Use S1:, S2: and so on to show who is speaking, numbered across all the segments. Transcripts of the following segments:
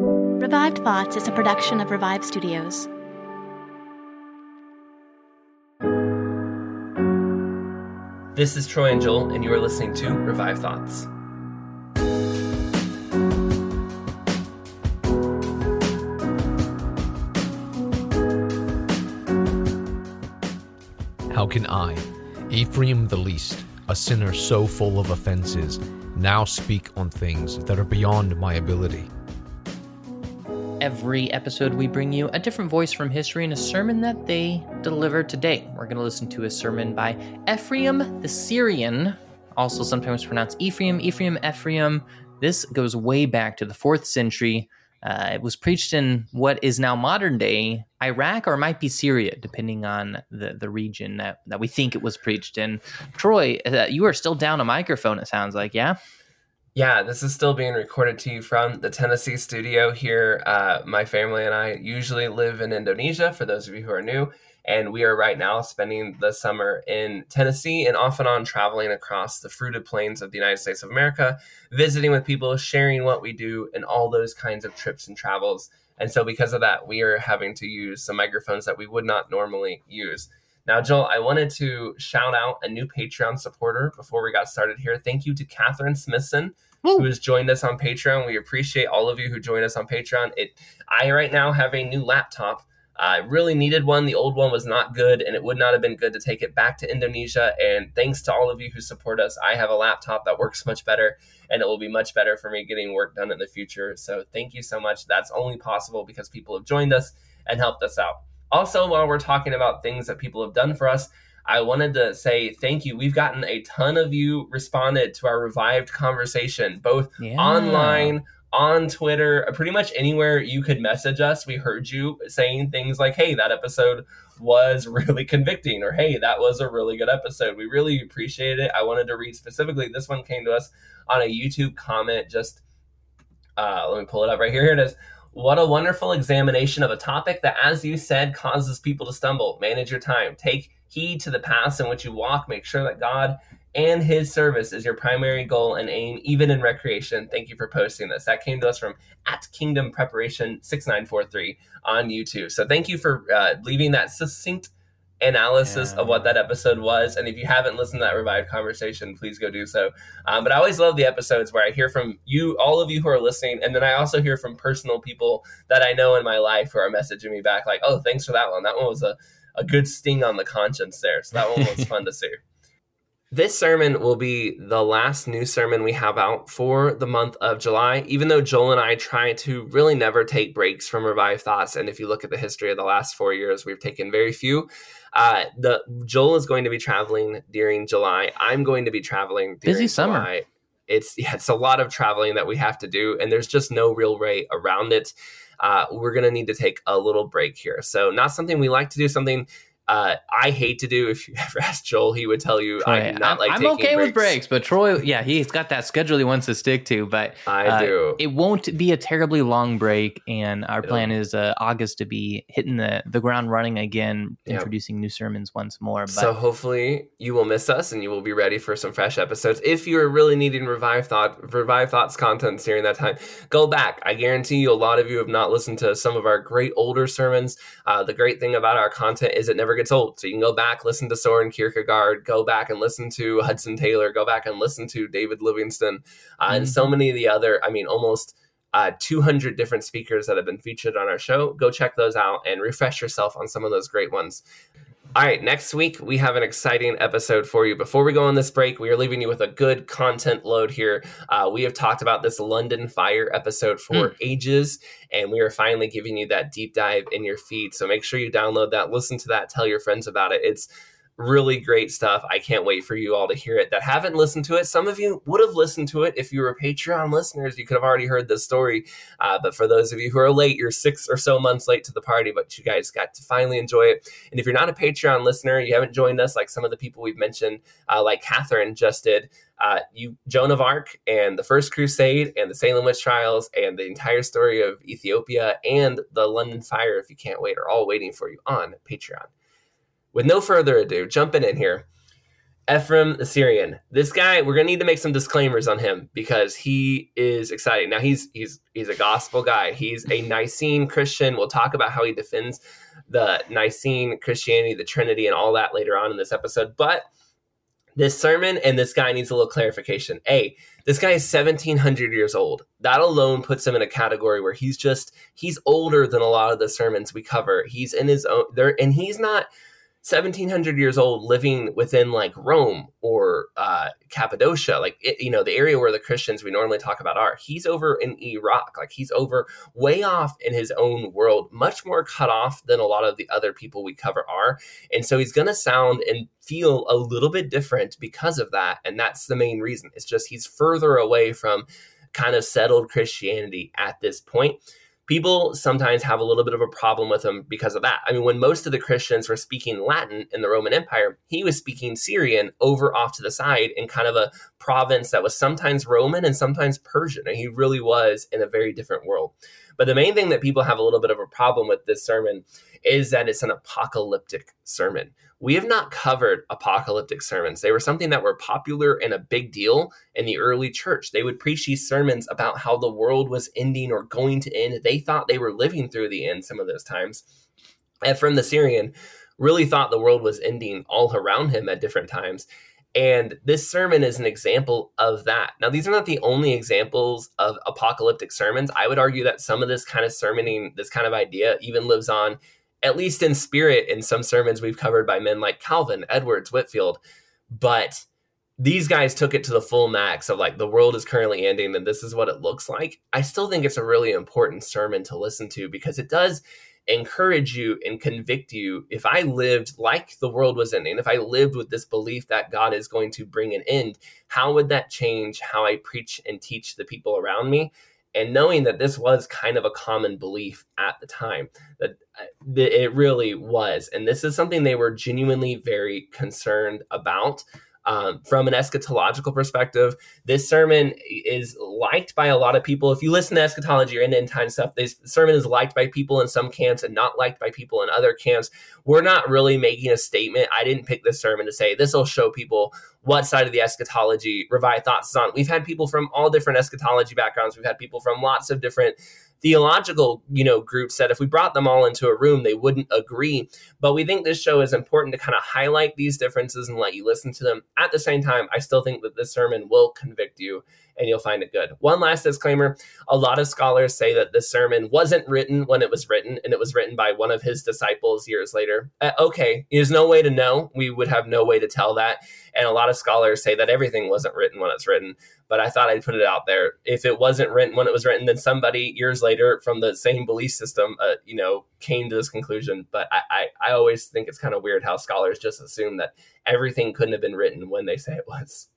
S1: Revived Thoughts is a production of Revived Studios.
S2: This is Troy and Joel, and you are listening to Revived Thoughts.
S3: How can I, Ephraim the least, a sinner so full of offenses, now speak on things that are beyond my ability?
S4: Every episode, we bring you a different voice from history and a sermon that they delivered today. We're going to listen to a sermon by Ephraim the Syrian, also sometimes pronounced Ephraim, Ephraim, Ephraim. This goes way back to the fourth century. Uh, it was preached in what is now modern day Iraq or might be Syria, depending on the, the region that, that we think it was preached in. Troy, uh, you are still down a microphone, it sounds like, yeah?
S2: Yeah, this is still being recorded to you from the Tennessee studio here. Uh, my family and I usually live in Indonesia, for those of you who are new. And we are right now spending the summer in Tennessee and off and on traveling across the fruited plains of the United States of America, visiting with people, sharing what we do, and all those kinds of trips and travels. And so, because of that, we are having to use some microphones that we would not normally use. Now, Joel, I wanted to shout out a new Patreon supporter before we got started here. Thank you to Catherine Smithson, Woo. who has joined us on Patreon. We appreciate all of you who join us on Patreon. It, I right now have a new laptop. I really needed one. The old one was not good, and it would not have been good to take it back to Indonesia. And thanks to all of you who support us, I have a laptop that works much better, and it will be much better for me getting work done in the future. So thank you so much. That's only possible because people have joined us and helped us out. Also, while we're talking about things that people have done for us, I wanted to say thank you. We've gotten a ton of you responded to our revived conversation, both yeah. online, on Twitter, pretty much anywhere you could message us. We heard you saying things like, hey, that episode was really convicting, or hey, that was a really good episode. We really appreciate it. I wanted to read specifically, this one came to us on a YouTube comment. Just uh, let me pull it up right here. Here it is. What a wonderful examination of a topic that, as you said, causes people to stumble. Manage your time. Take heed to the paths in which you walk. Make sure that God and his service is your primary goal and aim, even in recreation. Thank you for posting this. That came to us from at Kingdom Preparation 6943 on YouTube. So thank you for uh, leaving that succinct analysis yeah. of what that episode was. And if you haven't listened to that revived conversation, please go do so. Um, but I always love the episodes where I hear from you, all of you who are listening, and then I also hear from personal people that I know in my life who are messaging me back, like, "Oh, thanks for that one. That one was a a good sting on the conscience there." So that one was fun to see. This sermon will be the last new sermon we have out for the month of July, even though Joel and I try to really never take breaks from Revived Thoughts. And if you look at the history of the last four years, we've taken very few. Uh, the Joel is going to be traveling during July. I'm going to be traveling during
S4: busy summer.
S2: July. It's yeah, it's a lot of traveling that we have to do, and there's just no real way around it. Uh, we're going to need to take a little break here. So, not something we like to do, something uh, I hate to do. If you ever ask Joel, he would tell you I do not like.
S4: I'm okay breaks. with breaks, but Troy, yeah, he's got that schedule he wants to stick to. But
S2: I uh, do.
S4: It won't be a terribly long break, and our It'll, plan is uh, August to be hitting the the ground running again, introducing new sermons once more. But,
S2: so hopefully you will miss us, and you will be ready for some fresh episodes. If you are really needing revive thought, revive thoughts content during that time, go back. I guarantee you, a lot of you have not listened to some of our great older sermons. Uh, the great thing about our content is it never gets old. So you can go back, listen to Soren Kierkegaard, go back and listen to Hudson Taylor, go back and listen to David Livingstone, uh, mm-hmm. and so mm-hmm. many of the other, I mean, almost uh, 200 different speakers that have been featured on our show. Go check those out and refresh yourself on some of those great ones. All right, next week we have an exciting episode for you. Before we go on this break, we are leaving you with a good content load here. Uh, we have talked about this London Fire episode for mm. ages, and we are finally giving you that deep dive in your feed. So make sure you download that, listen to that, tell your friends about it. It's really great stuff. I can't wait for you all to hear it that haven't listened to it. Some of you would have listened to it if you were Patreon listeners. You could have already heard this story. Uh, but for those of you who are late, you're six or so months late to the party, but you guys got to finally enjoy it. And if you're not a Patreon listener, you haven't joined us like some of the people we've mentioned, uh, like Catherine just did. Uh, you Joan of Arc and the First Crusade and the Salem witch trials and the entire story of Ethiopia and the London fire, if you can't wait, are all waiting for you on Patreon with no further ado, jumping in here. Ephraim the Syrian. This guy, we're gonna need to make some disclaimers on him because he is exciting. Now he's he's he's a gospel guy. He's a Nicene Christian. We'll talk about how he defends the Nicene Christianity, the Trinity, and all that later on in this episode. But this sermon and this guy needs a little clarification. A, this guy is 1700 years old. That alone puts him in a category where he's just he's older than a lot of the sermons we cover. He's in his own there and he's not 1700 years old living within like Rome or uh, Cappadocia, like it, you know the area where the Christians we normally talk about are. He's over in Iraq, like he's over way off in his own world, much more cut off than a lot of the other people we cover are, and so he's going to sound and feel a little bit different because of that, and that's the main reason. It's just he's further away from kind of settled Christianity at this point people sometimes have a little bit of a problem with him because of that. I mean, when most of the Christians were speaking Latin in the Roman Empire, he was speaking Syrian over off to the side in kind of a province that was sometimes Roman and sometimes Persian. And he really was in a very different world. But the main thing that people have a little bit of a problem with this sermon is that it's an apocalyptic sermon. We have not covered apocalyptic sermons. They were something that were popular and a big deal in the early church. They would preach these sermons about how the world was ending or going to end. They thought they were living through the end some of those times. Ephraim the Syrian really thought the world was ending all around him at different times. And this sermon is an example of that. Now, these are not the only examples of apocalyptic sermons. I would argue that some of this kind of sermoning, this kind of idea, even lives on at least in spirit in some sermons we've covered by men like Calvin, Edwards, Whitefield. But these guys took it to the full max of like the world is currently ending and this is what it looks like. I still think it's a really important sermon to listen to because it does encourage you and convict you. If I lived like the world was ending, if I lived with this belief that God is going to bring an end, how would that change how I preach and teach the people around me? And knowing that this was kind of a common belief at the time that uh, it really was and this is something they were genuinely very concerned about um, from an eschatological perspective, this sermon is liked by a lot of people. If you listen to eschatology or end time stuff, this sermon is liked by people in some camps and not liked by people in other camps. We're not really making a statement. I didn't pick this sermon to say this will show people what side of the eschatology Revived Thoughts is on. We've had people from all different eschatology backgrounds. We've had people from lots of different theological, you know, groups that if we brought them all into a room, they wouldn't agree. But we think this show is important to kind of highlight these differences and let you listen to them. At the same time, I still think that this sermon will convict you and you'll find it good. One last disclaimer a lot of scholars say that the sermon wasn't written when it was written, and it was written by one of his disciples years later. Uh, okay, there's no way to know. We would have no way to tell that. And a lot of scholars say that everything wasn't written when it's written but I thought I'd put it out there. If it wasn't written when it was written, then somebody years later from the same belief system, uh, you know, came to this conclusion. But I, I, I always think it's kind of weird how scholars just assume that everything couldn't have been written when they say it was.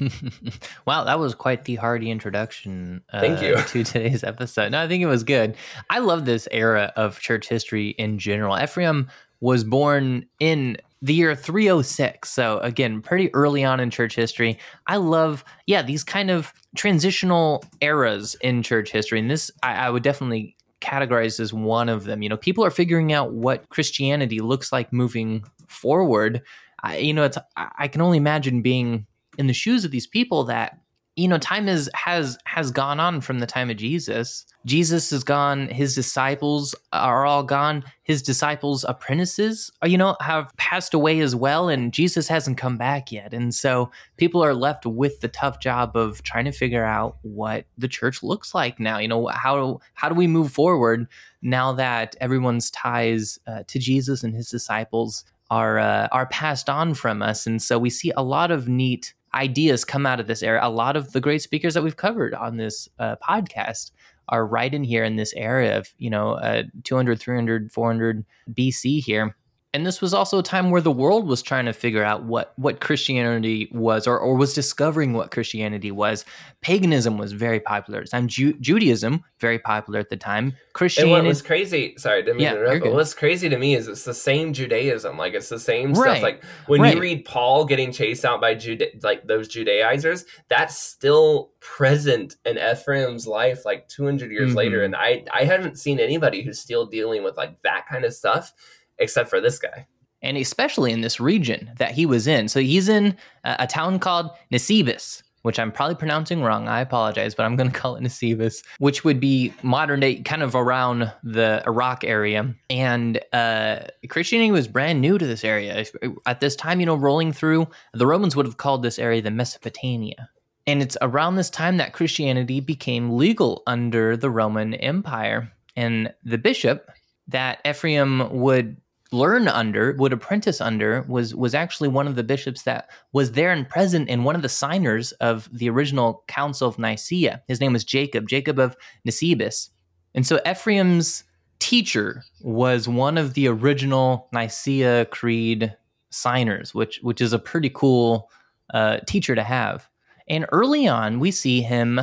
S4: wow, that was quite the hearty introduction.
S2: Uh, Thank you
S4: to today's episode. No, I think it was good. I love this era of church history in general. Ephraim was born in the year 306. So again, pretty early on in church history. I love, yeah, these kind of transitional eras in church history. And this I, I would definitely categorize as one of them. You know, people are figuring out what Christianity looks like moving forward. I, you know, it's I can only imagine being in the shoes of these people that you know time is has has gone on from the time of jesus. Jesus is gone. His disciples are all gone. His disciples apprentices you know have passed away as well and jesus hasn't come back yet. And so people are left with the tough job of trying to figure out what the church looks like now. You know how how do we move forward now that everyone's ties uh, to jesus and his disciples are uh, are passed on from us? And so we see a lot of neat ideas come out of this era. A lot of the great speakers that we've covered on this uh, podcast are right in here in this area of, you know, uh, 200, 300, 400 BC here and this was also a time where the world was trying to figure out what what Christianity was, or or was discovering what Christianity was. Paganism was very popular at the time. Ju- Judaism very popular at the time. Christianity.
S2: And what was crazy? Sorry, didn't mean yeah, to interrupt. But what's crazy to me is it's the same Judaism. Like it's the same right. stuff. Like when right. you read Paul getting chased out by Juda- like those Judaizers, that's still present in Ephraim's life, like 200 years mm-hmm. later. And I I haven't seen anybody who's still dealing with like that kind of stuff except for this guy.
S4: and especially in this region that he was in. So he's in a, a town called Nisibis, which I'm probably pronouncing wrong. I apologize, but I'm going to call it Nisibis, which would be modern day, kind of around the Iraq area. And uh, Christianity was brand new to this area. At this time, you know, rolling through, the Romans would have called this area the Mesopotamia. And it's around this time that Christianity became legal under the Roman Empire. And the bishop that Ephraim would learn under, would apprentice under, was was actually one of the bishops that was there and present and one of the signers of the original Council of Nicaea. His name was Jacob, Jacob of Nisibis. And so Ephraim's teacher was one of the original Nicaea Creed signers, which which is a pretty cool uh, teacher to have. And early on, we see him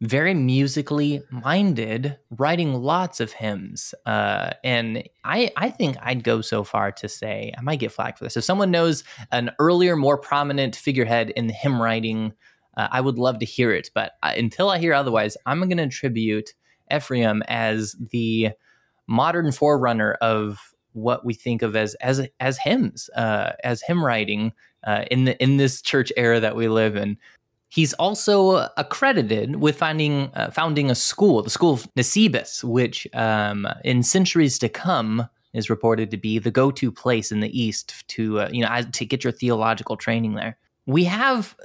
S4: very musically minded, writing lots of hymns. Uh, and I, I think I'd go so far to say I might get flagged for this. If someone knows an earlier, more prominent figurehead in the hymn writing, uh, I would love to hear it. But until I hear otherwise, I'm going to attribute Ephraim as the modern forerunner of what we think of as as as hymns, uh, as hymn writing uh, in the in this church era that we live in. He's also accredited with finding, uh, founding a school, the School of Nisibis, which um, in centuries to come is reported to be the go-to place in the East to uh, you know to get your theological training there. We have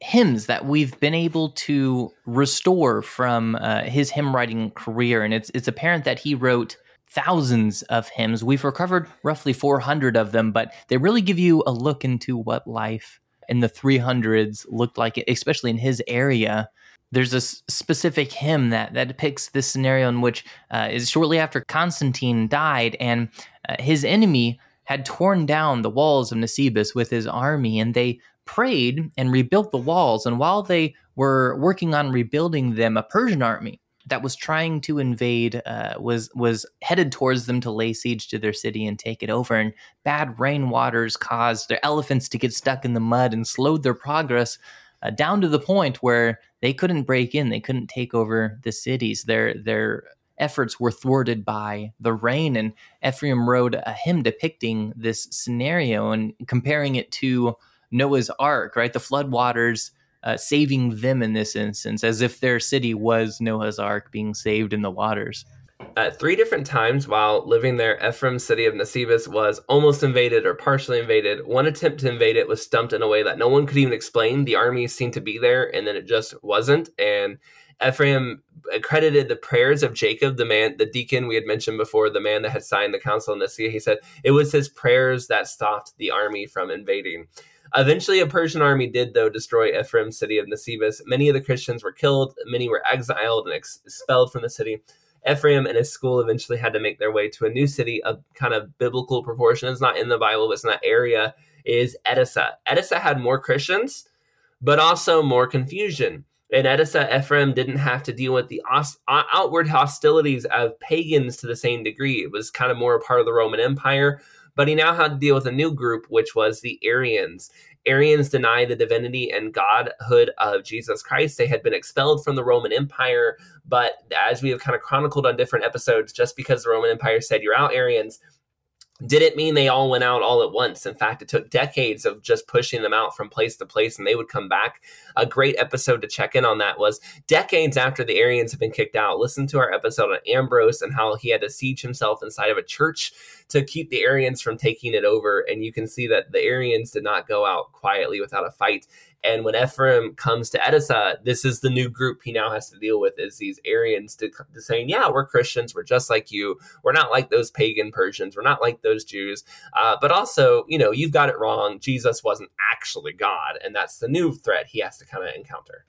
S4: hymns that we've been able to restore from uh, his hymn writing career, and it's it's apparent that he wrote thousands of hymns. We've recovered roughly 400 of them, but they really give you a look into what life in the 300s looked like it, especially in his area. There's a specific hymn that, that depicts this scenario in which uh, is shortly after Constantine died, and uh, his enemy had torn down the walls of Nisibis with his army, and they prayed and rebuilt the walls. And while they were working on rebuilding them, a Persian army that was trying to invade uh, was was headed towards them to lay siege to their city and take it over. And bad rain waters caused their elephants to get stuck in the mud and slowed their progress uh, down to the point where they couldn't break in. They couldn't take over the cities. Their their efforts were thwarted by the rain. And Ephraim wrote a hymn depicting this scenario and comparing it to Noah's Ark. Right, the flood waters uh, saving them in this instance, as if their city was Noah's Ark being saved in the waters.
S2: At three different times while living there, Ephraim's city of Nisibis was almost invaded or partially invaded. One attempt to invade it was stumped in a way that no one could even explain. The army seemed to be there, and then it just wasn't. And Ephraim accredited the prayers of Jacob, the man, the deacon we had mentioned before, the man that had signed the Council of Nicaea. He said it was his prayers that stopped the army from invading. Eventually, a Persian army did, though, destroy Ephraim's city of Nisibis. Many of the Christians were killed, many were exiled and expelled from the city. Ephraim and his school eventually had to make their way to a new city of kind of biblical proportions, not in the Bible, but it's in that area, is Edessa. Edessa had more Christians, but also more confusion. In Edessa, Ephraim didn't have to deal with the os- outward hostilities of pagans to the same degree. It was kind of more a part of the Roman Empire, but he now had to deal with a new group, which was the Arians. Arians deny the divinity and godhood of Jesus Christ. They had been expelled from the Roman Empire, but as we have kind of chronicled on different episodes, just because the Roman Empire said, You're out, Arians, didn't mean they all went out all at once. In fact, it took decades of just pushing them out from place to place and they would come back. A great episode to check in on that was decades after the Arians had been kicked out. Listen to our episode on Ambrose and how he had to siege himself inside of a church to keep the Arians from taking it over. And you can see that the Arians did not go out quietly without a fight. And when Ephraim comes to Edessa, this is the new group he now has to deal with is these Arians to, to saying, yeah, we're Christians. We're just like you. We're not like those pagan Persians. We're not like those Jews. Uh, but also, you know, you've got it wrong. Jesus wasn't actually God. And that's the new threat he has to kind of encounter.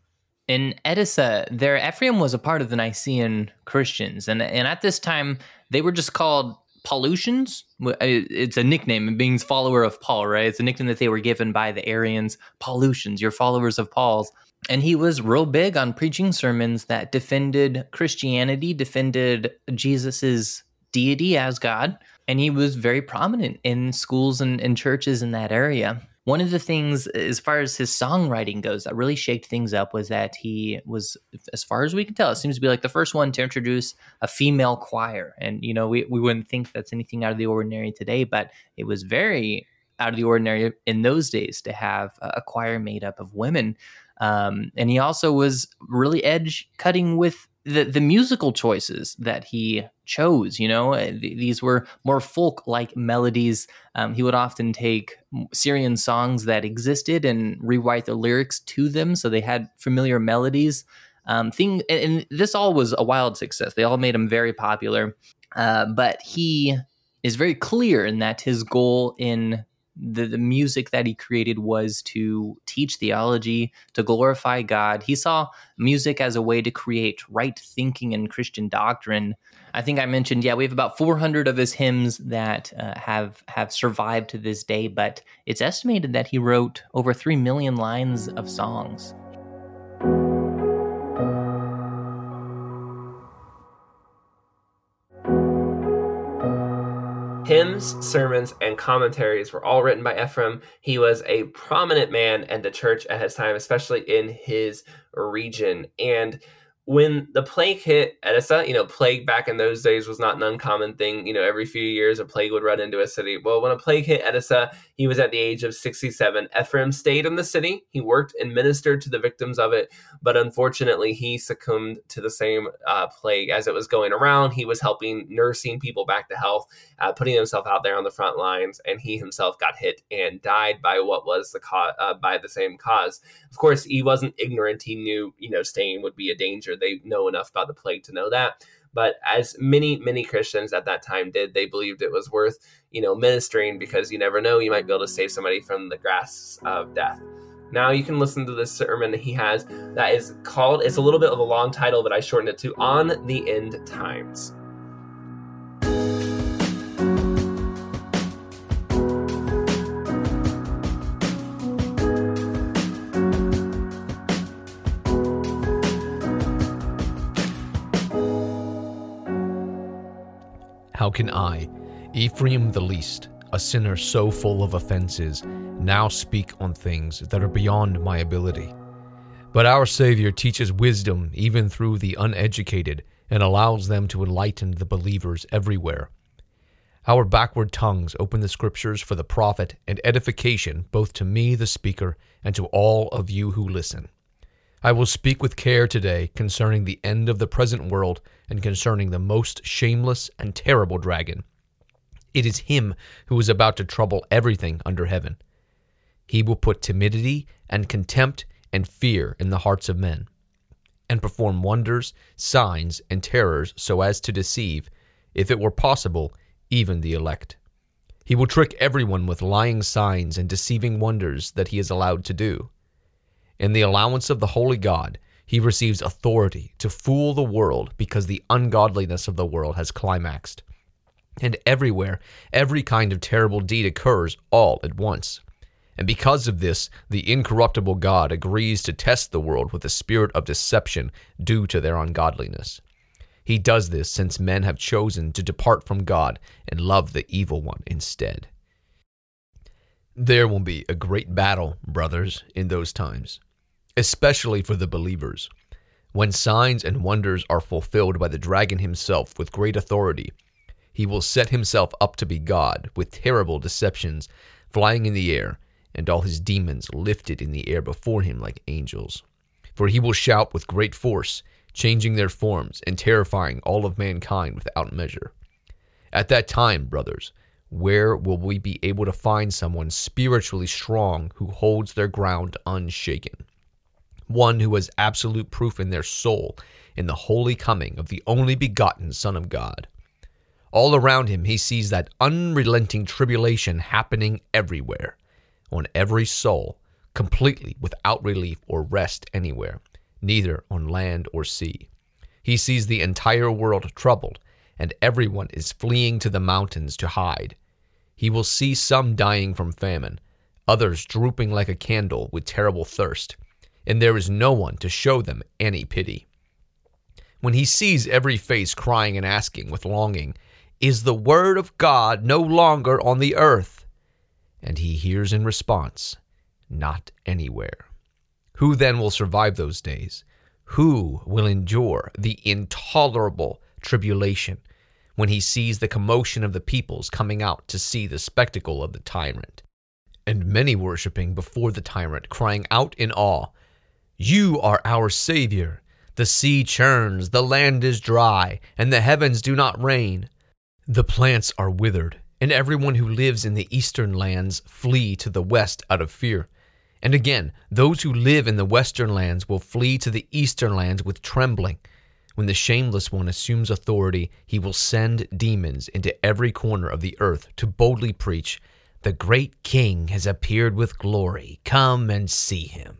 S4: In Edessa, there Ephraim was a part of the Nicene Christians, and and at this time they were just called Paulicians. It's a nickname, being follower of Paul, right? It's a nickname that they were given by the Arians. Paulicians, you're followers of Paul's. And he was real big on preaching sermons that defended Christianity, defended Jesus's deity as God, and he was very prominent in schools and, and churches in that area. One of the things, as far as his songwriting goes, that really shaked things up was that he was, as far as we can tell, it seems to be like the first one to introduce a female choir. And, you know, we, we wouldn't think that's anything out of the ordinary today, but it was very out of the ordinary in those days to have a choir made up of women. Um, and he also was really edge cutting with the the musical choices that he chose. You know, uh, these were more folk like melodies. Um, he would often take Syrian songs that existed and rewrite the lyrics to them, so they had familiar melodies. Um, thing, and, this all was a wild success. They all made him very popular. Uh, but he is very clear in that his goal in the, the music that he created was to teach theology, to glorify God. He saw music as a way to create right thinking and Christian doctrine. I think I mentioned, yeah, we have about 400 of his hymns that uh, have have survived to this day, but it's estimated that he wrote over 3 million lines of songs.
S2: Hymns, sermons, and commentaries were all written by Ephraim. He was a prominent man in the church at his time, especially in his region. And when the plague hit Edessa, you know, plague back in those days was not an uncommon thing. You know, every few years a plague would run into a city. Well, when a plague hit Edessa, he was at the age of 67. Ephraim stayed in the city. He worked and ministered to the victims of it, but unfortunately, he succumbed to the same uh, plague as it was going around. He was helping nursing people back to health, uh, putting himself out there on the front lines, and he himself got hit and died by what was the cause uh, by the same cause. Of course, he wasn't ignorant. He knew, you know, staying would be a danger they know enough about the plague to know that. But as many, many Christians at that time did, they believed it was worth, you know, ministering because you never know, you might be able to save somebody from the grasp of death. Now you can listen to this sermon that he has that is called, it's a little bit of a long title, but I shortened it to On the End Times.
S3: Can I, Ephraim the least, a sinner so full of offenses, now speak on things that are beyond my ability? But our Savior teaches wisdom even through the uneducated and allows them to enlighten the believers everywhere. Our backward tongues open the scriptures for the profit and edification both to me, the speaker, and to all of you who listen. I will speak with care today concerning the end of the present world and concerning the most shameless and terrible dragon. It is him who is about to trouble everything under heaven. He will put timidity and contempt and fear in the hearts of men, and perform wonders, signs, and terrors so as to deceive, if it were possible, even the elect. He will trick everyone with lying signs and deceiving wonders that he is allowed to do. In the allowance of the holy God, he receives authority to fool the world because the ungodliness of the world has climaxed. And everywhere, every kind of terrible deed occurs all at once. And because of this, the incorruptible God agrees to test the world with a spirit of deception due to their ungodliness. He does this since men have chosen to depart from God and love the evil one instead. There will be a great battle, brothers, in those times especially for the believers. When signs and wonders are fulfilled by the dragon himself with great authority, he will set himself up to be God with terrible deceptions, flying in the air, and all his demons lifted in the air before him like angels. For he will shout with great force, changing their forms and terrifying all of mankind without measure. At that time, brothers, where will we be able to find someone spiritually strong who holds their ground unshaken? One who has absolute proof in their soul in the holy coming of the only begotten Son of God. All around him, he sees that unrelenting tribulation happening everywhere, on every soul, completely without relief or rest anywhere, neither on land or sea. He sees the entire world troubled, and everyone is fleeing to the mountains to hide. He will see some dying from famine, others drooping like a candle with terrible thirst and there is no one to show them any pity. When he sees every face crying and asking with longing, Is the word of God no longer on the earth? And he hears in response, Not anywhere. Who then will survive those days? Who will endure the intolerable tribulation when he sees the commotion of the peoples coming out to see the spectacle of the tyrant? And many worshipping before the tyrant, crying out in awe, You are our Savior. The sea churns, the land is dry, and the heavens do not rain. The plants are withered, and everyone who lives in the eastern lands flee to the west out of fear. And again, those who live in the western lands will flee to the eastern lands with trembling. When the shameless one assumes authority, he will send demons into every corner of the earth to boldly preach, The great king has appeared with glory. Come and see him.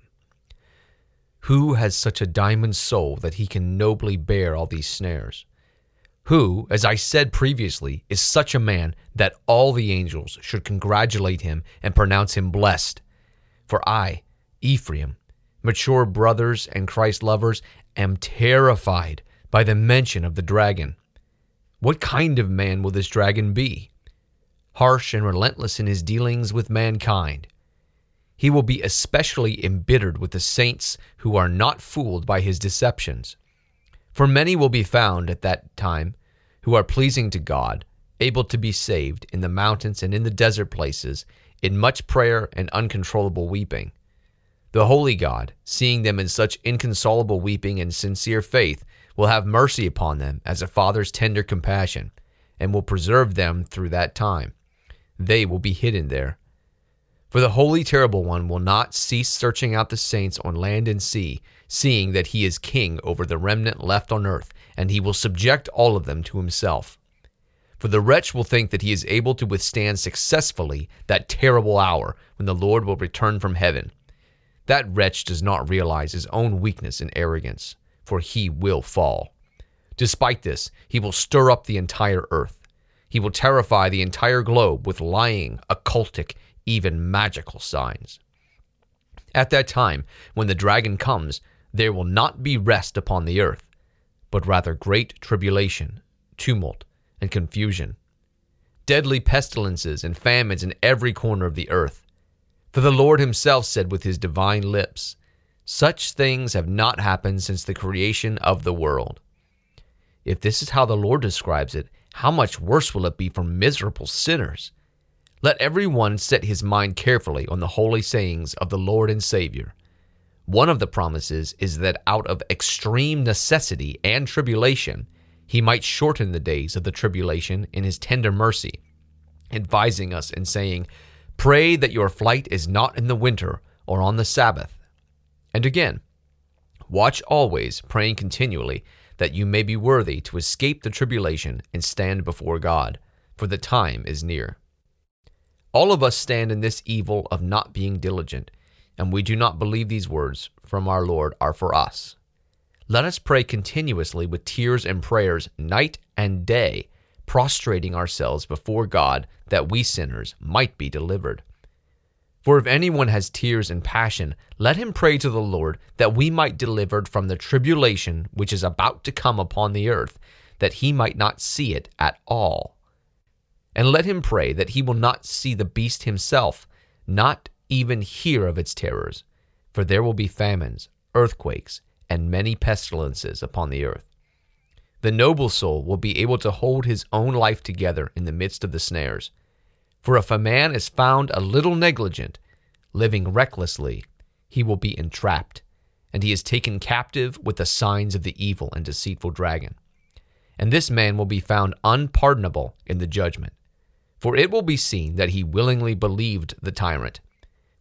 S3: Who has such a diamond soul that he can nobly bear all these snares? Who, as I said previously, is such a man that all the angels should congratulate him and pronounce him blessed? For I, Ephraim, mature brothers and Christ lovers, am terrified by the mention of the dragon. What kind of man will this dragon be? Harsh and relentless in his dealings with mankind, he will be especially embittered with the saints who are not fooled by his deceptions. For many will be found at that time who are pleasing to God, able to be saved in the mountains and in the desert places, in much prayer and uncontrollable weeping. The holy God, seeing them in such inconsolable weeping and sincere faith, will have mercy upon them as a father's tender compassion, and will preserve them through that time. They will be hidden there for the Holy Terrible One will not cease searching out the saints on land and sea, seeing that he is king over the remnant left on earth, and he will subject all of them to himself. For the wretch will think that he is able to withstand successfully that terrible hour when the Lord will return from heaven. That wretch does not realize his own weakness and arrogance, for he will fall. Despite this, he will stir up the entire earth. He will terrify the entire globe with lying, occultic, even magical signs. At that time, when the dragon comes, there will not be rest upon the earth, but rather great tribulation, tumult, and confusion, deadly pestilences and famines in every corner of the earth. For the Lord himself said with his divine lips, Such things have not happened since the creation of the world. If this is how the Lord describes it, how much worse will it be for miserable sinners? Let every one set his mind carefully on the holy sayings of the Lord and Savior. One of the promises is that out of extreme necessity and tribulation, he might shorten the days of the tribulation in his tender mercy, advising us and saying, Pray that your flight is not in the winter or on the Sabbath. And again, watch always, praying continually, that you may be worthy to escape the tribulation and stand before God, for the time is near. All of us stand in this evil of not being diligent, and we do not believe these words from our Lord are for us. Let us pray continuously with tears and prayers night and day, prostrating ourselves before God that we sinners might be delivered. For if anyone has tears and passion, let him pray to the Lord that we might be delivered from the tribulation which is about to come upon the earth, that he might not see it at all and let him pray that he will not see the beast himself, not even hear of its terrors, for there will be famines, earthquakes, and many pestilences upon the earth. The noble soul will be able to hold his own life together in the midst of the snares. For if a man is found a little negligent, living recklessly, he will be entrapped, and he is taken captive with the signs of the evil and deceitful dragon. And this man will be found unpardonable in the judgment for it will be seen that he willingly believed the tyrant.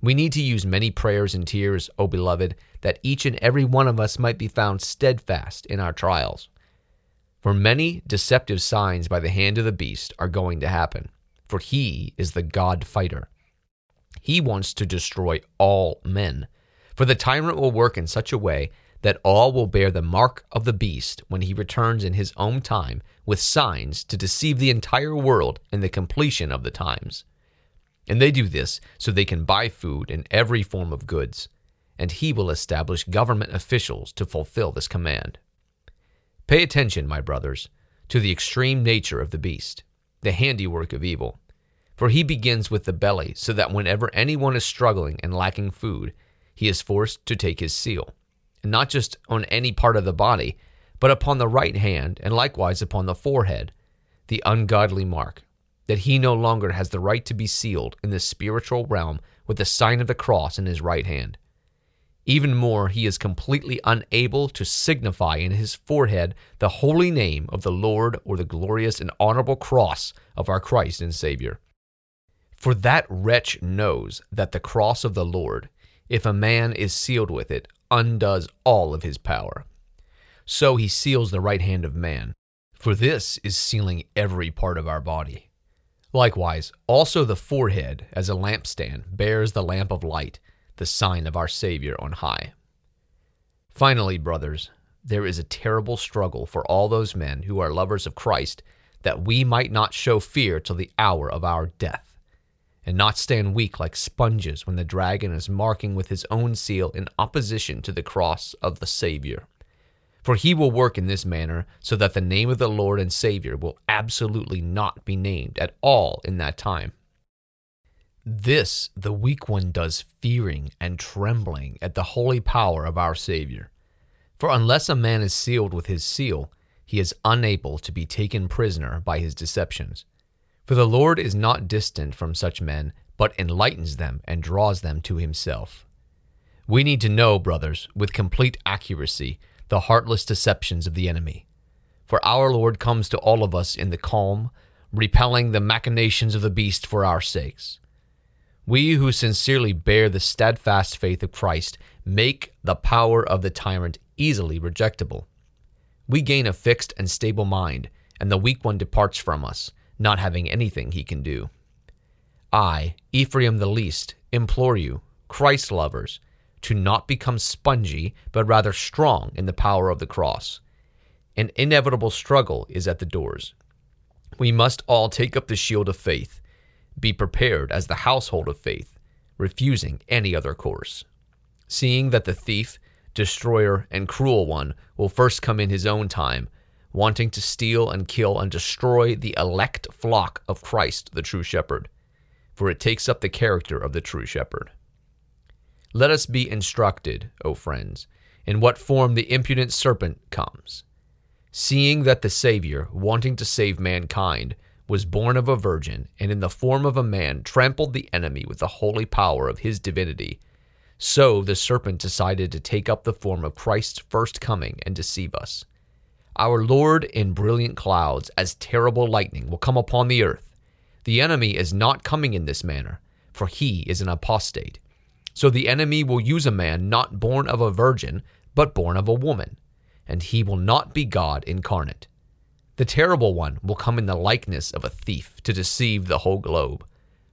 S3: We need to use many prayers and tears, O beloved, that each and every one of us might be found steadfast in our trials. For many deceptive signs by the hand of the beast are going to happen, for he is the God fighter. He wants to destroy all men, for the tyrant will work in such a way that all will bear the mark of the beast when he returns in his own time with signs to deceive the entire world in the completion of the times. And they do this so they can buy food and every form of goods, and he will establish government officials to fulfill this command. Pay attention, my brothers, to the extreme nature of the beast, the handiwork of evil. For he begins with the belly, so that whenever anyone is struggling and lacking food, he is forced to take his seal, not just on any part of the body, but upon the right hand, and likewise upon the forehead, the ungodly mark, that he no longer has the right to be sealed in the spiritual realm with the sign of the cross in his right hand. Even more, he is completely unable to signify in his forehead the holy name of the Lord or the glorious and honorable cross of our Christ and Savior. For that wretch knows that the cross of the Lord, if a man is sealed with it, undoes all of his power. So he seals the right hand of man, for this is sealing every part of our body. Likewise, also the forehead, as a lampstand, bears the lamp of light, the sign of our Savior on high. Finally, brothers, there is a terrible struggle for all those men who are lovers of Christ, that we might not show fear till the hour of our death and not stand weak like sponges when the dragon is marking with his own seal in opposition to the cross of the Savior. For he will work in this manner so that the name of the Lord and Savior will absolutely not be named at all in that time. This the weak one does fearing and trembling at the holy power of our Savior. For unless a man is sealed with his seal, he is unable to be taken prisoner by his deceptions. For the Lord is not distant from such men, but enlightens them and draws them to himself. We need to know, brothers, with complete accuracy, the heartless deceptions of the enemy. For our Lord comes to all of us in the calm, repelling the machinations of the beast for our sakes. We who sincerely bear the steadfast faith of Christ make the power of the tyrant easily rejectable. We gain a fixed and stable mind, and the weak one departs from us not having anything he can do. I, Ephraim the least, implore you, Christ lovers, to not become spongy, but rather strong in the power of the cross. An inevitable struggle is at the doors. We must all take up the shield of faith, be prepared as the household of faith, refusing any other course. Seeing that the thief, destroyer, and cruel one will first come in his own time, wanting to steal and kill and destroy the elect flock of Christ, the true shepherd, for it takes up the character of the true shepherd. Let us be instructed, O friends, in what form the impudent serpent comes. Seeing that the Savior, wanting to save mankind, was born of a virgin, and in the form of a man trampled the enemy with the holy power of his divinity, so the serpent decided to take up the form of Christ's first coming and deceive us. Our Lord in brilliant clouds, as terrible lightning, will come upon the earth. The enemy is not coming in this manner, for he is an apostate. So the enemy will use a man not born of a virgin, but born of a woman, and he will not be God incarnate. The terrible one will come in the likeness of a thief to deceive the whole globe.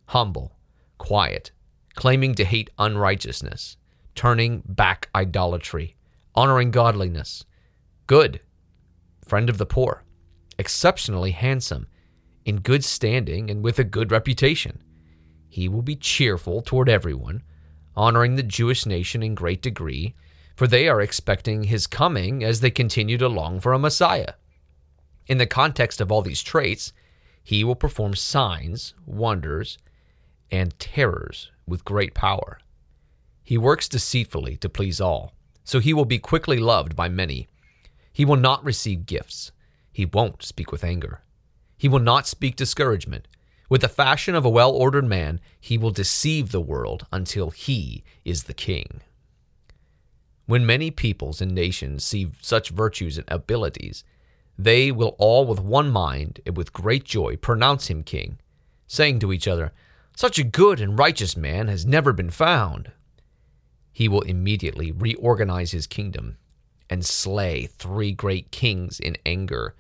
S3: Humble, quiet, claiming to hate unrighteousness, turning back idolatry, honoring godliness, good, friend of the poor, exceptionally handsome, in good standing, and with a good reputation. He will be cheerful toward everyone, honoring the Jewish nation in great degree, for they are expecting his coming as they continue to long for a Messiah. In the context of all these traits, he will perform signs, wonders, and terrors with great power. He works deceitfully to please all, so he will be quickly loved by many he will not receive gifts. He won't speak with anger. He will not speak discouragement. With the fashion of a well ordered man, he will deceive the world until he is the king. When many peoples and nations see such virtues and abilities, they will all with one mind and with great joy pronounce him king, saying to each other, Such a good and righteous man has never been found. He will immediately reorganize his kingdom and slay three great kings in anger.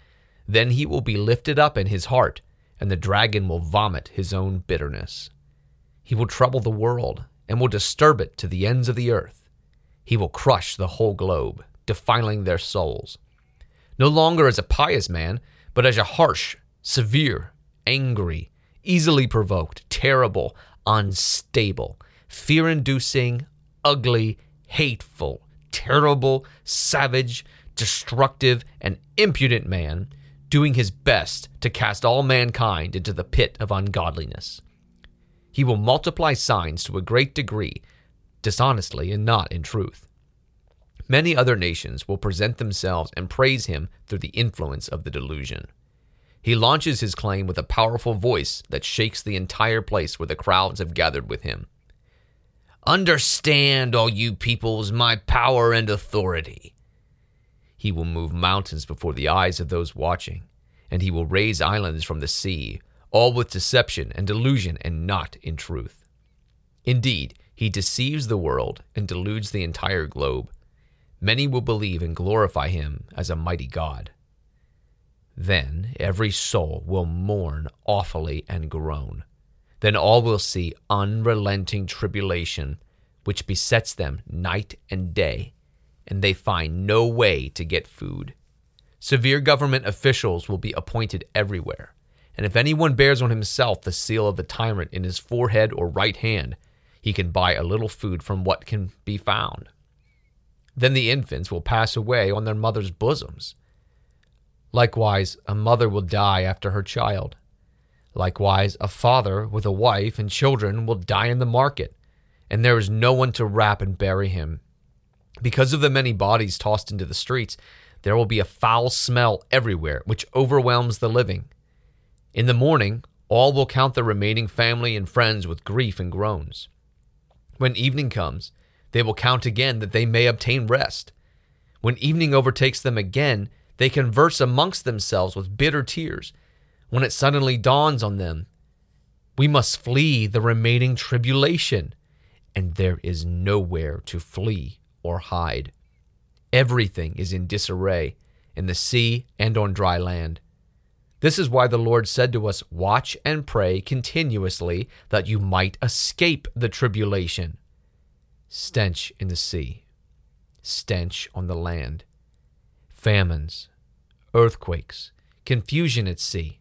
S3: Then he will be lifted up in his heart, and the dragon will vomit his own bitterness. He will trouble the world, and will disturb it to the ends of the earth. He will crush the whole globe, defiling their souls. No longer as a pious man, but as a harsh, severe, angry, easily provoked, terrible, unstable, fear inducing, ugly, hateful, terrible, savage, destructive, and impudent man, doing his best to cast all mankind into the pit of ungodliness. He will multiply signs to a great degree, dishonestly and not in truth. Many other nations will present themselves and praise him through the influence of the delusion. He launches his claim with a powerful voice that shakes the entire place where the crowds have gathered with him. Understand, all you peoples, my power and authority. He will move mountains before the eyes of those watching, and he will raise islands from the sea, all with deception and delusion and not in truth. Indeed, he deceives the world and deludes the entire globe. Many will believe and glorify him as a mighty God. Then every soul will mourn awfully and groan. Then all will see unrelenting tribulation, which besets them night and day, and they find no way to get food. Severe government officials will be appointed everywhere, and if anyone bears on himself the seal of the tyrant in his forehead or right hand, he can buy a little food from what can be found. Then the infants will pass away on their mother's bosoms. Likewise, a mother will die after her child. Likewise, a father with a wife and children will die in the market, and there is no one to wrap and bury him. Because of the many bodies tossed into the streets, there will be a foul smell everywhere, which overwhelms the living. In the morning, all will count the remaining family and friends with grief and groans. When evening comes, they will count again that they may obtain rest. When evening overtakes them again, they converse amongst themselves with bitter tears. When it suddenly dawns on them, we must flee the remaining tribulation, and there is nowhere to flee or hide. Everything is in disarray in the sea and on dry land. This is why the Lord said to us, Watch and pray continuously that you might escape the tribulation. Stench in the sea, stench on the land, famines, earthquakes, confusion at sea,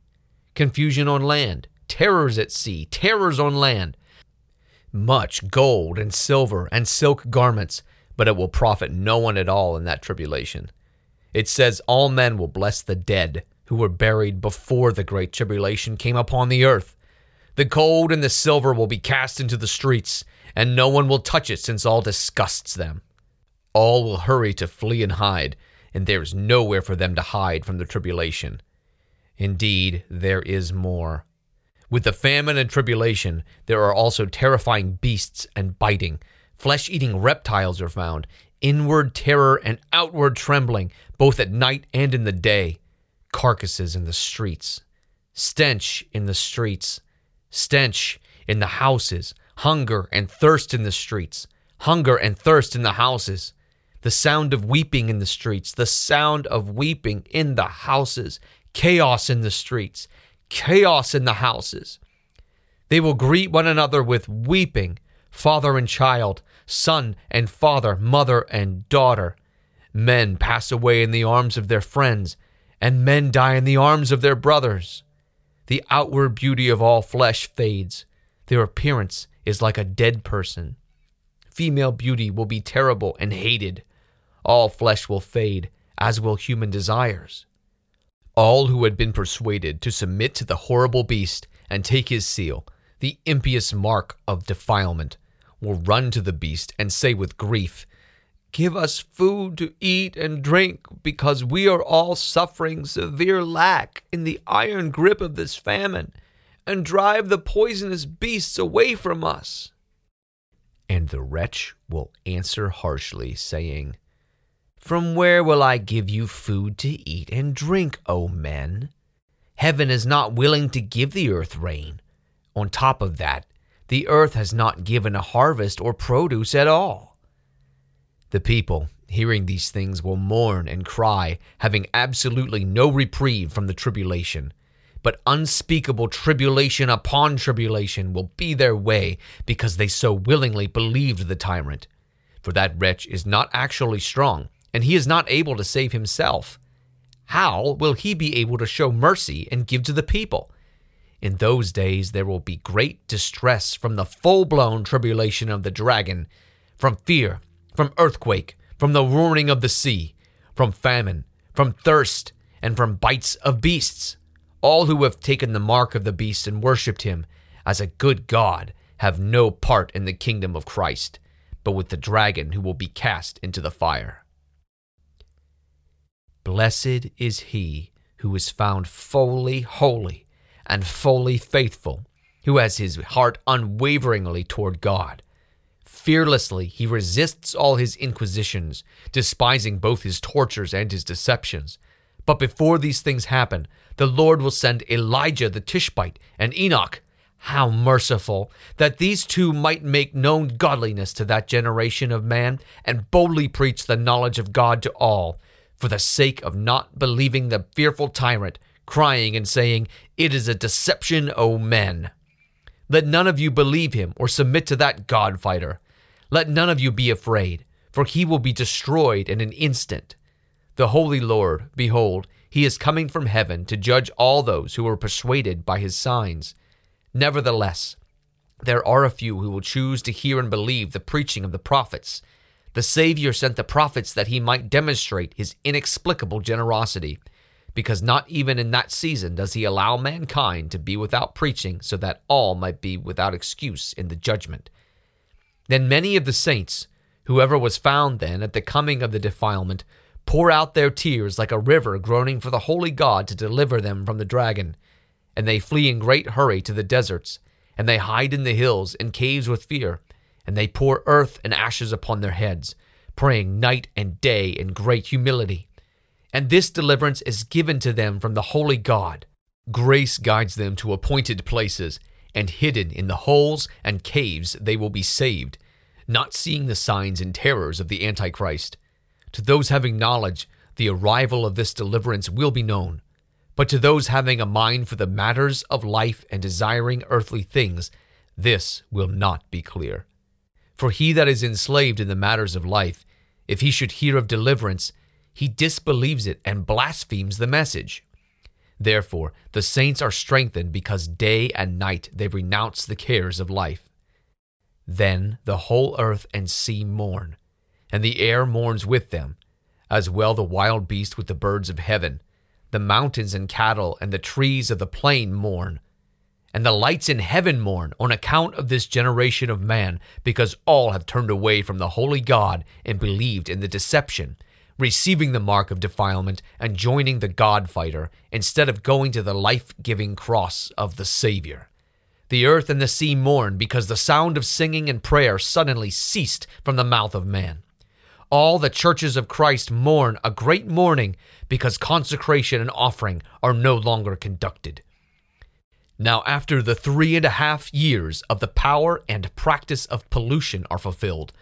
S3: confusion on land, terrors at sea, terrors on land. Much gold and silver and silk garments, but it will profit no one at all in that tribulation. It says, All men will bless the dead who were buried before the great tribulation came upon the earth. The gold and the silver will be cast into the streets, and no one will touch it since all disgusts them. All will hurry to flee and hide, and there is nowhere for them to hide from the tribulation. Indeed, there is more. With the famine and tribulation, there are also terrifying beasts and biting. Flesh eating reptiles are found, inward terror and outward trembling, both at night and in the day. Carcasses in the streets, stench in the streets, stench in the houses, hunger and thirst in the streets, hunger and thirst in the houses, the sound of weeping in the streets, the sound of weeping in the houses, chaos in the streets, chaos in the houses. They will greet one another with weeping, father and child, son and father, mother and daughter. Men pass away in the arms of their friends, and men die in the arms of their brothers. The outward beauty of all flesh fades, their appearance is like a dead person. Female beauty will be terrible and hated. All flesh will fade, as will human desires. All who had been persuaded to submit to the horrible beast and take his seal, the impious mark of defilement, will run to the beast and say with grief, Give us food to eat and drink, because we are all suffering severe lack in the iron grip of this famine and drive the poisonous beasts away from us. And the wretch will answer harshly, saying, From where will I give you food to eat and drink, O men? Heaven is not willing to give the earth rain. On top of that, the earth has not given a harvest or produce at all. The people, hearing these things, will mourn and cry, having absolutely no reprieve from the tribulation but unspeakable tribulation upon tribulation will be their way because they so willingly believed the tyrant. For that wretch is not actually strong, and he is not able to save himself. How will he be able to show mercy and give to the people? In those days there will be great distress from the full blown tribulation of the dragon, from fear, from earthquake, from the roaring of the sea, from famine, from thirst, and from bites of beasts all who have taken the mark of the beast and worshipped him as a good God have no part in the kingdom of Christ, but with the dragon who will be cast into the fire. Blessed is he who is found fully holy and fully faithful, who has his heart unwaveringly toward God. Fearlessly he resists all his inquisitions, despising both his tortures and his deceptions. But before these things happen, the Lord will send Elijah the Tishbite and Enoch. How merciful that these two might make known godliness to that generation of man and boldly preach the knowledge of God to all, for the sake of not believing the fearful tyrant, crying and saying, It is a deception, O men. Let none of you believe him or submit to that God fighter. Let none of you be afraid, for he will be destroyed in an instant. The Holy Lord, behold, he is coming from heaven to judge all those who are persuaded by his signs. Nevertheless, there are a few who will choose to hear and believe the preaching of the prophets. The Savior sent the prophets that he might demonstrate his inexplicable generosity, because not even in that season does he allow mankind to be without preaching, so that all might be without excuse in the judgment. Then many of the saints, whoever was found then at the coming of the defilement, pour out their tears like a river groaning for the holy God to deliver them from the dragon. And they flee in great hurry to the deserts, and they hide in the hills and caves with fear, and they pour earth and ashes upon their heads, praying night and day in great humility. And this deliverance is given to them from the holy God. Grace guides them to appointed places and hidden in the holes and caves they will be saved, not seeing the signs and terrors of the Antichrist. To those having knowledge, the arrival of this deliverance will be known. But to those having a mind for the matters of life and desiring earthly things, this will not be clear. For he that is enslaved in the matters of life, if he should hear of deliverance, he disbelieves it and blasphemes the message. Therefore, the saints are strengthened because day and night they renounce the cares of life. Then the whole earth and sea mourn, and the air mourns with them, as well the wild beast with the birds of heaven. The mountains and cattle and the trees of the plain mourn, and the lights in heaven mourn on account of this generation of man, because all have turned away from the holy God and believed in the deception receiving the mark of defilement and joining the God fighter instead of going to the life giving cross of the Savior. The earth and the sea mourn because the sound of singing and prayer suddenly ceased from the mouth of man. All the churches of Christ mourn a great mourning because consecration and offering are no longer conducted. Now, after the three and a half years of the power and practice of pollution are fulfilled,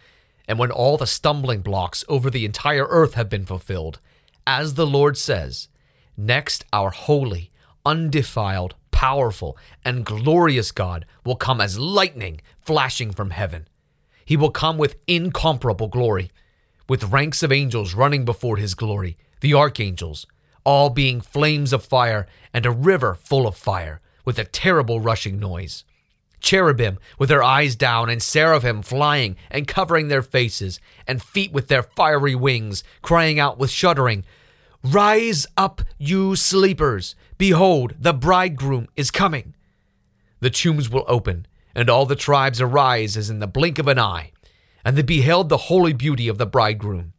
S3: and when all the stumbling blocks over the entire earth have been fulfilled, as the Lord says, next our holy, undefiled, powerful, and glorious God will come as lightning flashing from heaven. He will come with incomparable glory, with ranks of angels running before his glory, the archangels, all being flames of fire and a river full of fire, with a terrible rushing noise cherubim with their eyes down, and seraphim flying and covering their faces, and feet with their fiery wings, crying out with shuddering, Rise up, you sleepers! Behold, the bridegroom is coming! The tombs will open, and all the tribes arise as in the blink of an eye, and they beheld the holy beauty of the bridegroom.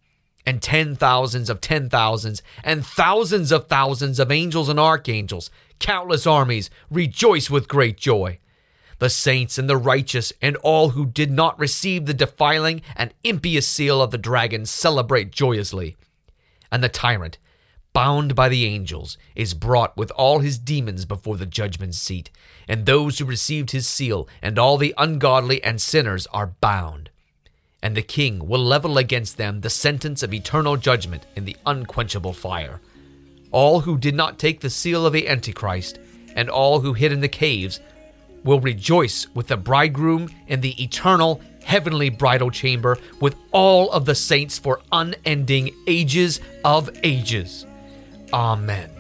S3: And ten thousands of ten thousands, and thousands of thousands of angels and archangels, countless armies, rejoice with great joy the saints and the righteous, and all who did not receive the defiling and impious seal of the dragon celebrate joyously. And the tyrant, bound by the angels, is brought with all his demons before the judgment seat, and those who received his seal, and all the ungodly and sinners are bound. And the king will level against them the sentence of eternal judgment in the unquenchable fire. All who did not take the seal of the Antichrist, and all who hid in the caves, will rejoice with the bridegroom in the eternal heavenly bridal chamber with all of the saints for unending ages of ages. Amen.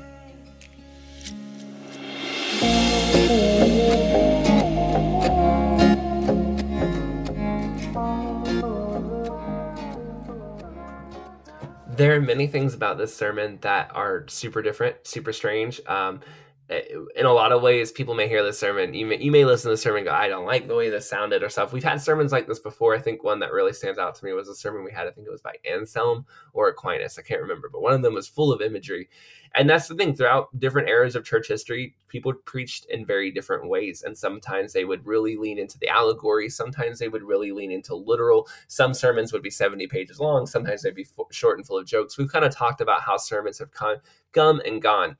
S2: There are many things about this sermon that are super different, super strange. Um, in a lot of ways, people may hear this sermon. You may, you may listen to the sermon go, I don't like the way this sounded or stuff. We've had sermons like this before. I think one that really stands out to me was a sermon we had. I think it was by Anselm or Aquinas. I can't remember, but one of them was full of imagery. And that's the thing. Throughout different eras of church history, people preached in very different ways. And sometimes they would really lean into the allegory. Sometimes they would really lean into literal. Some sermons would be 70 pages long. Sometimes they'd be short and full of jokes. We've kind of talked about how sermons have come and gone.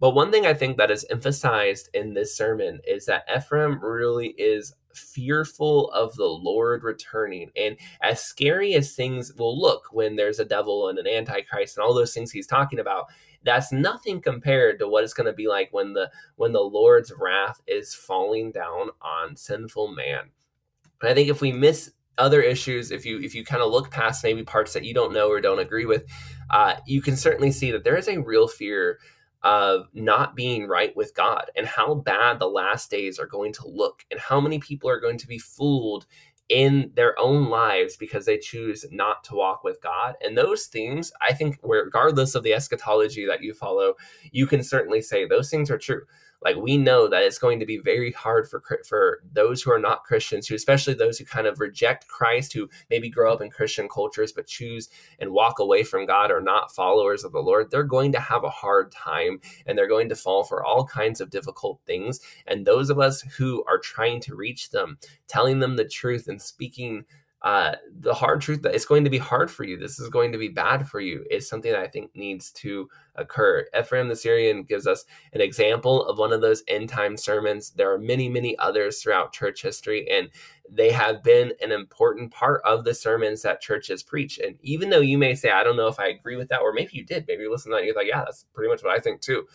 S2: But one thing I think that is emphasized in this sermon is that Ephrem really is fearful of the Lord returning. And as scary as things will look when there's a devil and an antichrist and all those things he's talking about, that's nothing compared to what it's going to be like when the when the Lord's wrath is falling down on sinful man. And I think if we miss other issues, if you if you kind of look past maybe parts that you don't know or don't agree with, uh, you can certainly see that there is a real fear of not being right with God and how bad the last days are going to look and how many people are going to be fooled in their own lives because they choose not to walk with God. And those things, I think, regardless of the eschatology that you follow, you can certainly say those things are true like we know that it's going to be very hard for for those who are not Christians, who especially those who kind of reject Christ, who maybe grow up in Christian cultures but choose and walk away from God or not followers of the Lord. They're going to have a hard time and they're going to fall for all kinds of difficult things. And those of us who are trying to reach them, telling them the truth and speaking uh, the hard truth that it's going to be hard for you. This is going to be bad for you is something that I think needs to occur. Ephrem the Syrian gives us an example of one of those end time sermons. There are many, many others throughout church history, and they have been an important part of the sermons that churches preach. And even though you may say, I don't know if I agree with that, or maybe you did, maybe you listen to that, you're like, yeah, that's pretty much what I think too.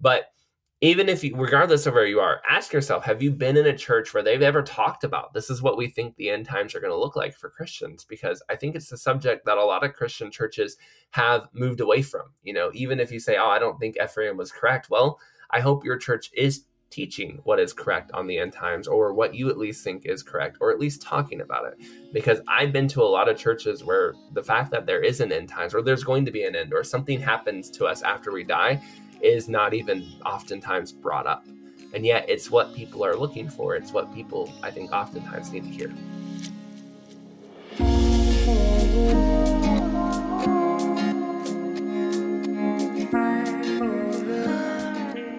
S2: But even if you, regardless of where you are, ask yourself, have you been in a church where they've ever talked about this is what we think the end times are going to look like for Christians? Because I think it's a subject that a lot of Christian churches have moved away from. You know, even if you say, oh, I don't think Ephrem was correct, well, I hope your church is teaching what is correct on the end times or what you at least think is correct or at least talking about it because i've been to a lot of churches where the fact that there is an end times or there's going to be an end or something happens to us after we die is not even oftentimes brought up. And yet, it's what people are looking for. It's what people, I think, oftentimes need to hear.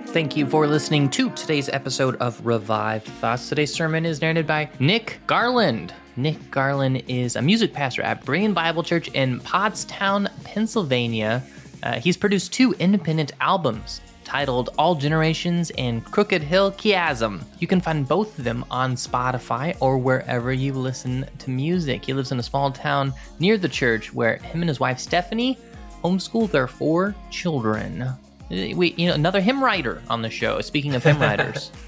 S4: Thank you for listening to today's episode of Revived Thoughts. Today's sermon is narrated by Nick Garland. Nick Garland is a music pastor at Berean Bible Church in Pottstown, Pennsylvania. Uh, he's produced two independent albums titled All Generations and Crooked Hill Chiasm. You can find both of them on Spotify or wherever you listen to music. He lives in a small town near the church where him and his wife Stephanie homeschool their four children. Uh, we, you know, another hymn writer on the show. Speaking of hymn writers.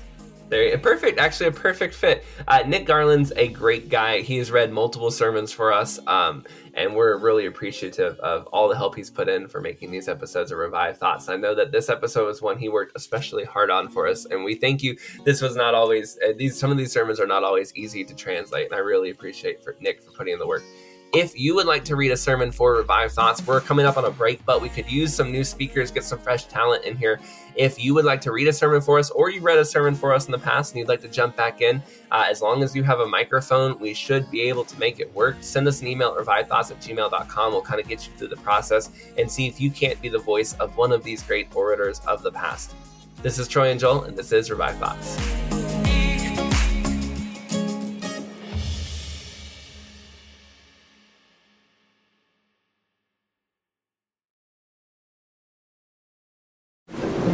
S2: There, perfect, actually a perfect fit. Uh, Nick Garland's a great guy. He has read multiple sermons for us, um, and we're really appreciative of all the help he's put in for making these episodes of Revived Thoughts. I know that this episode was one he worked especially hard on for us, and we thank you. This was not always uh, these. Some of these sermons are not always easy to translate, and I really appreciate for Nick for putting in the work. If you would like to read a sermon for Revived Thoughts, we're coming up on a break, but we could use some new speakers, get some fresh talent in here. If you would like to read a sermon for us, or you read a sermon for us in the past and you'd like to jump back in, uh, as long as you have a microphone, we should be able to make it work. Send us an email at revivethoughts at gmail.com. We'll kind of get you through the process and see if you can't be the voice of one of these great orators of the past. This is Troy and Joel, and this is Revived Thoughts.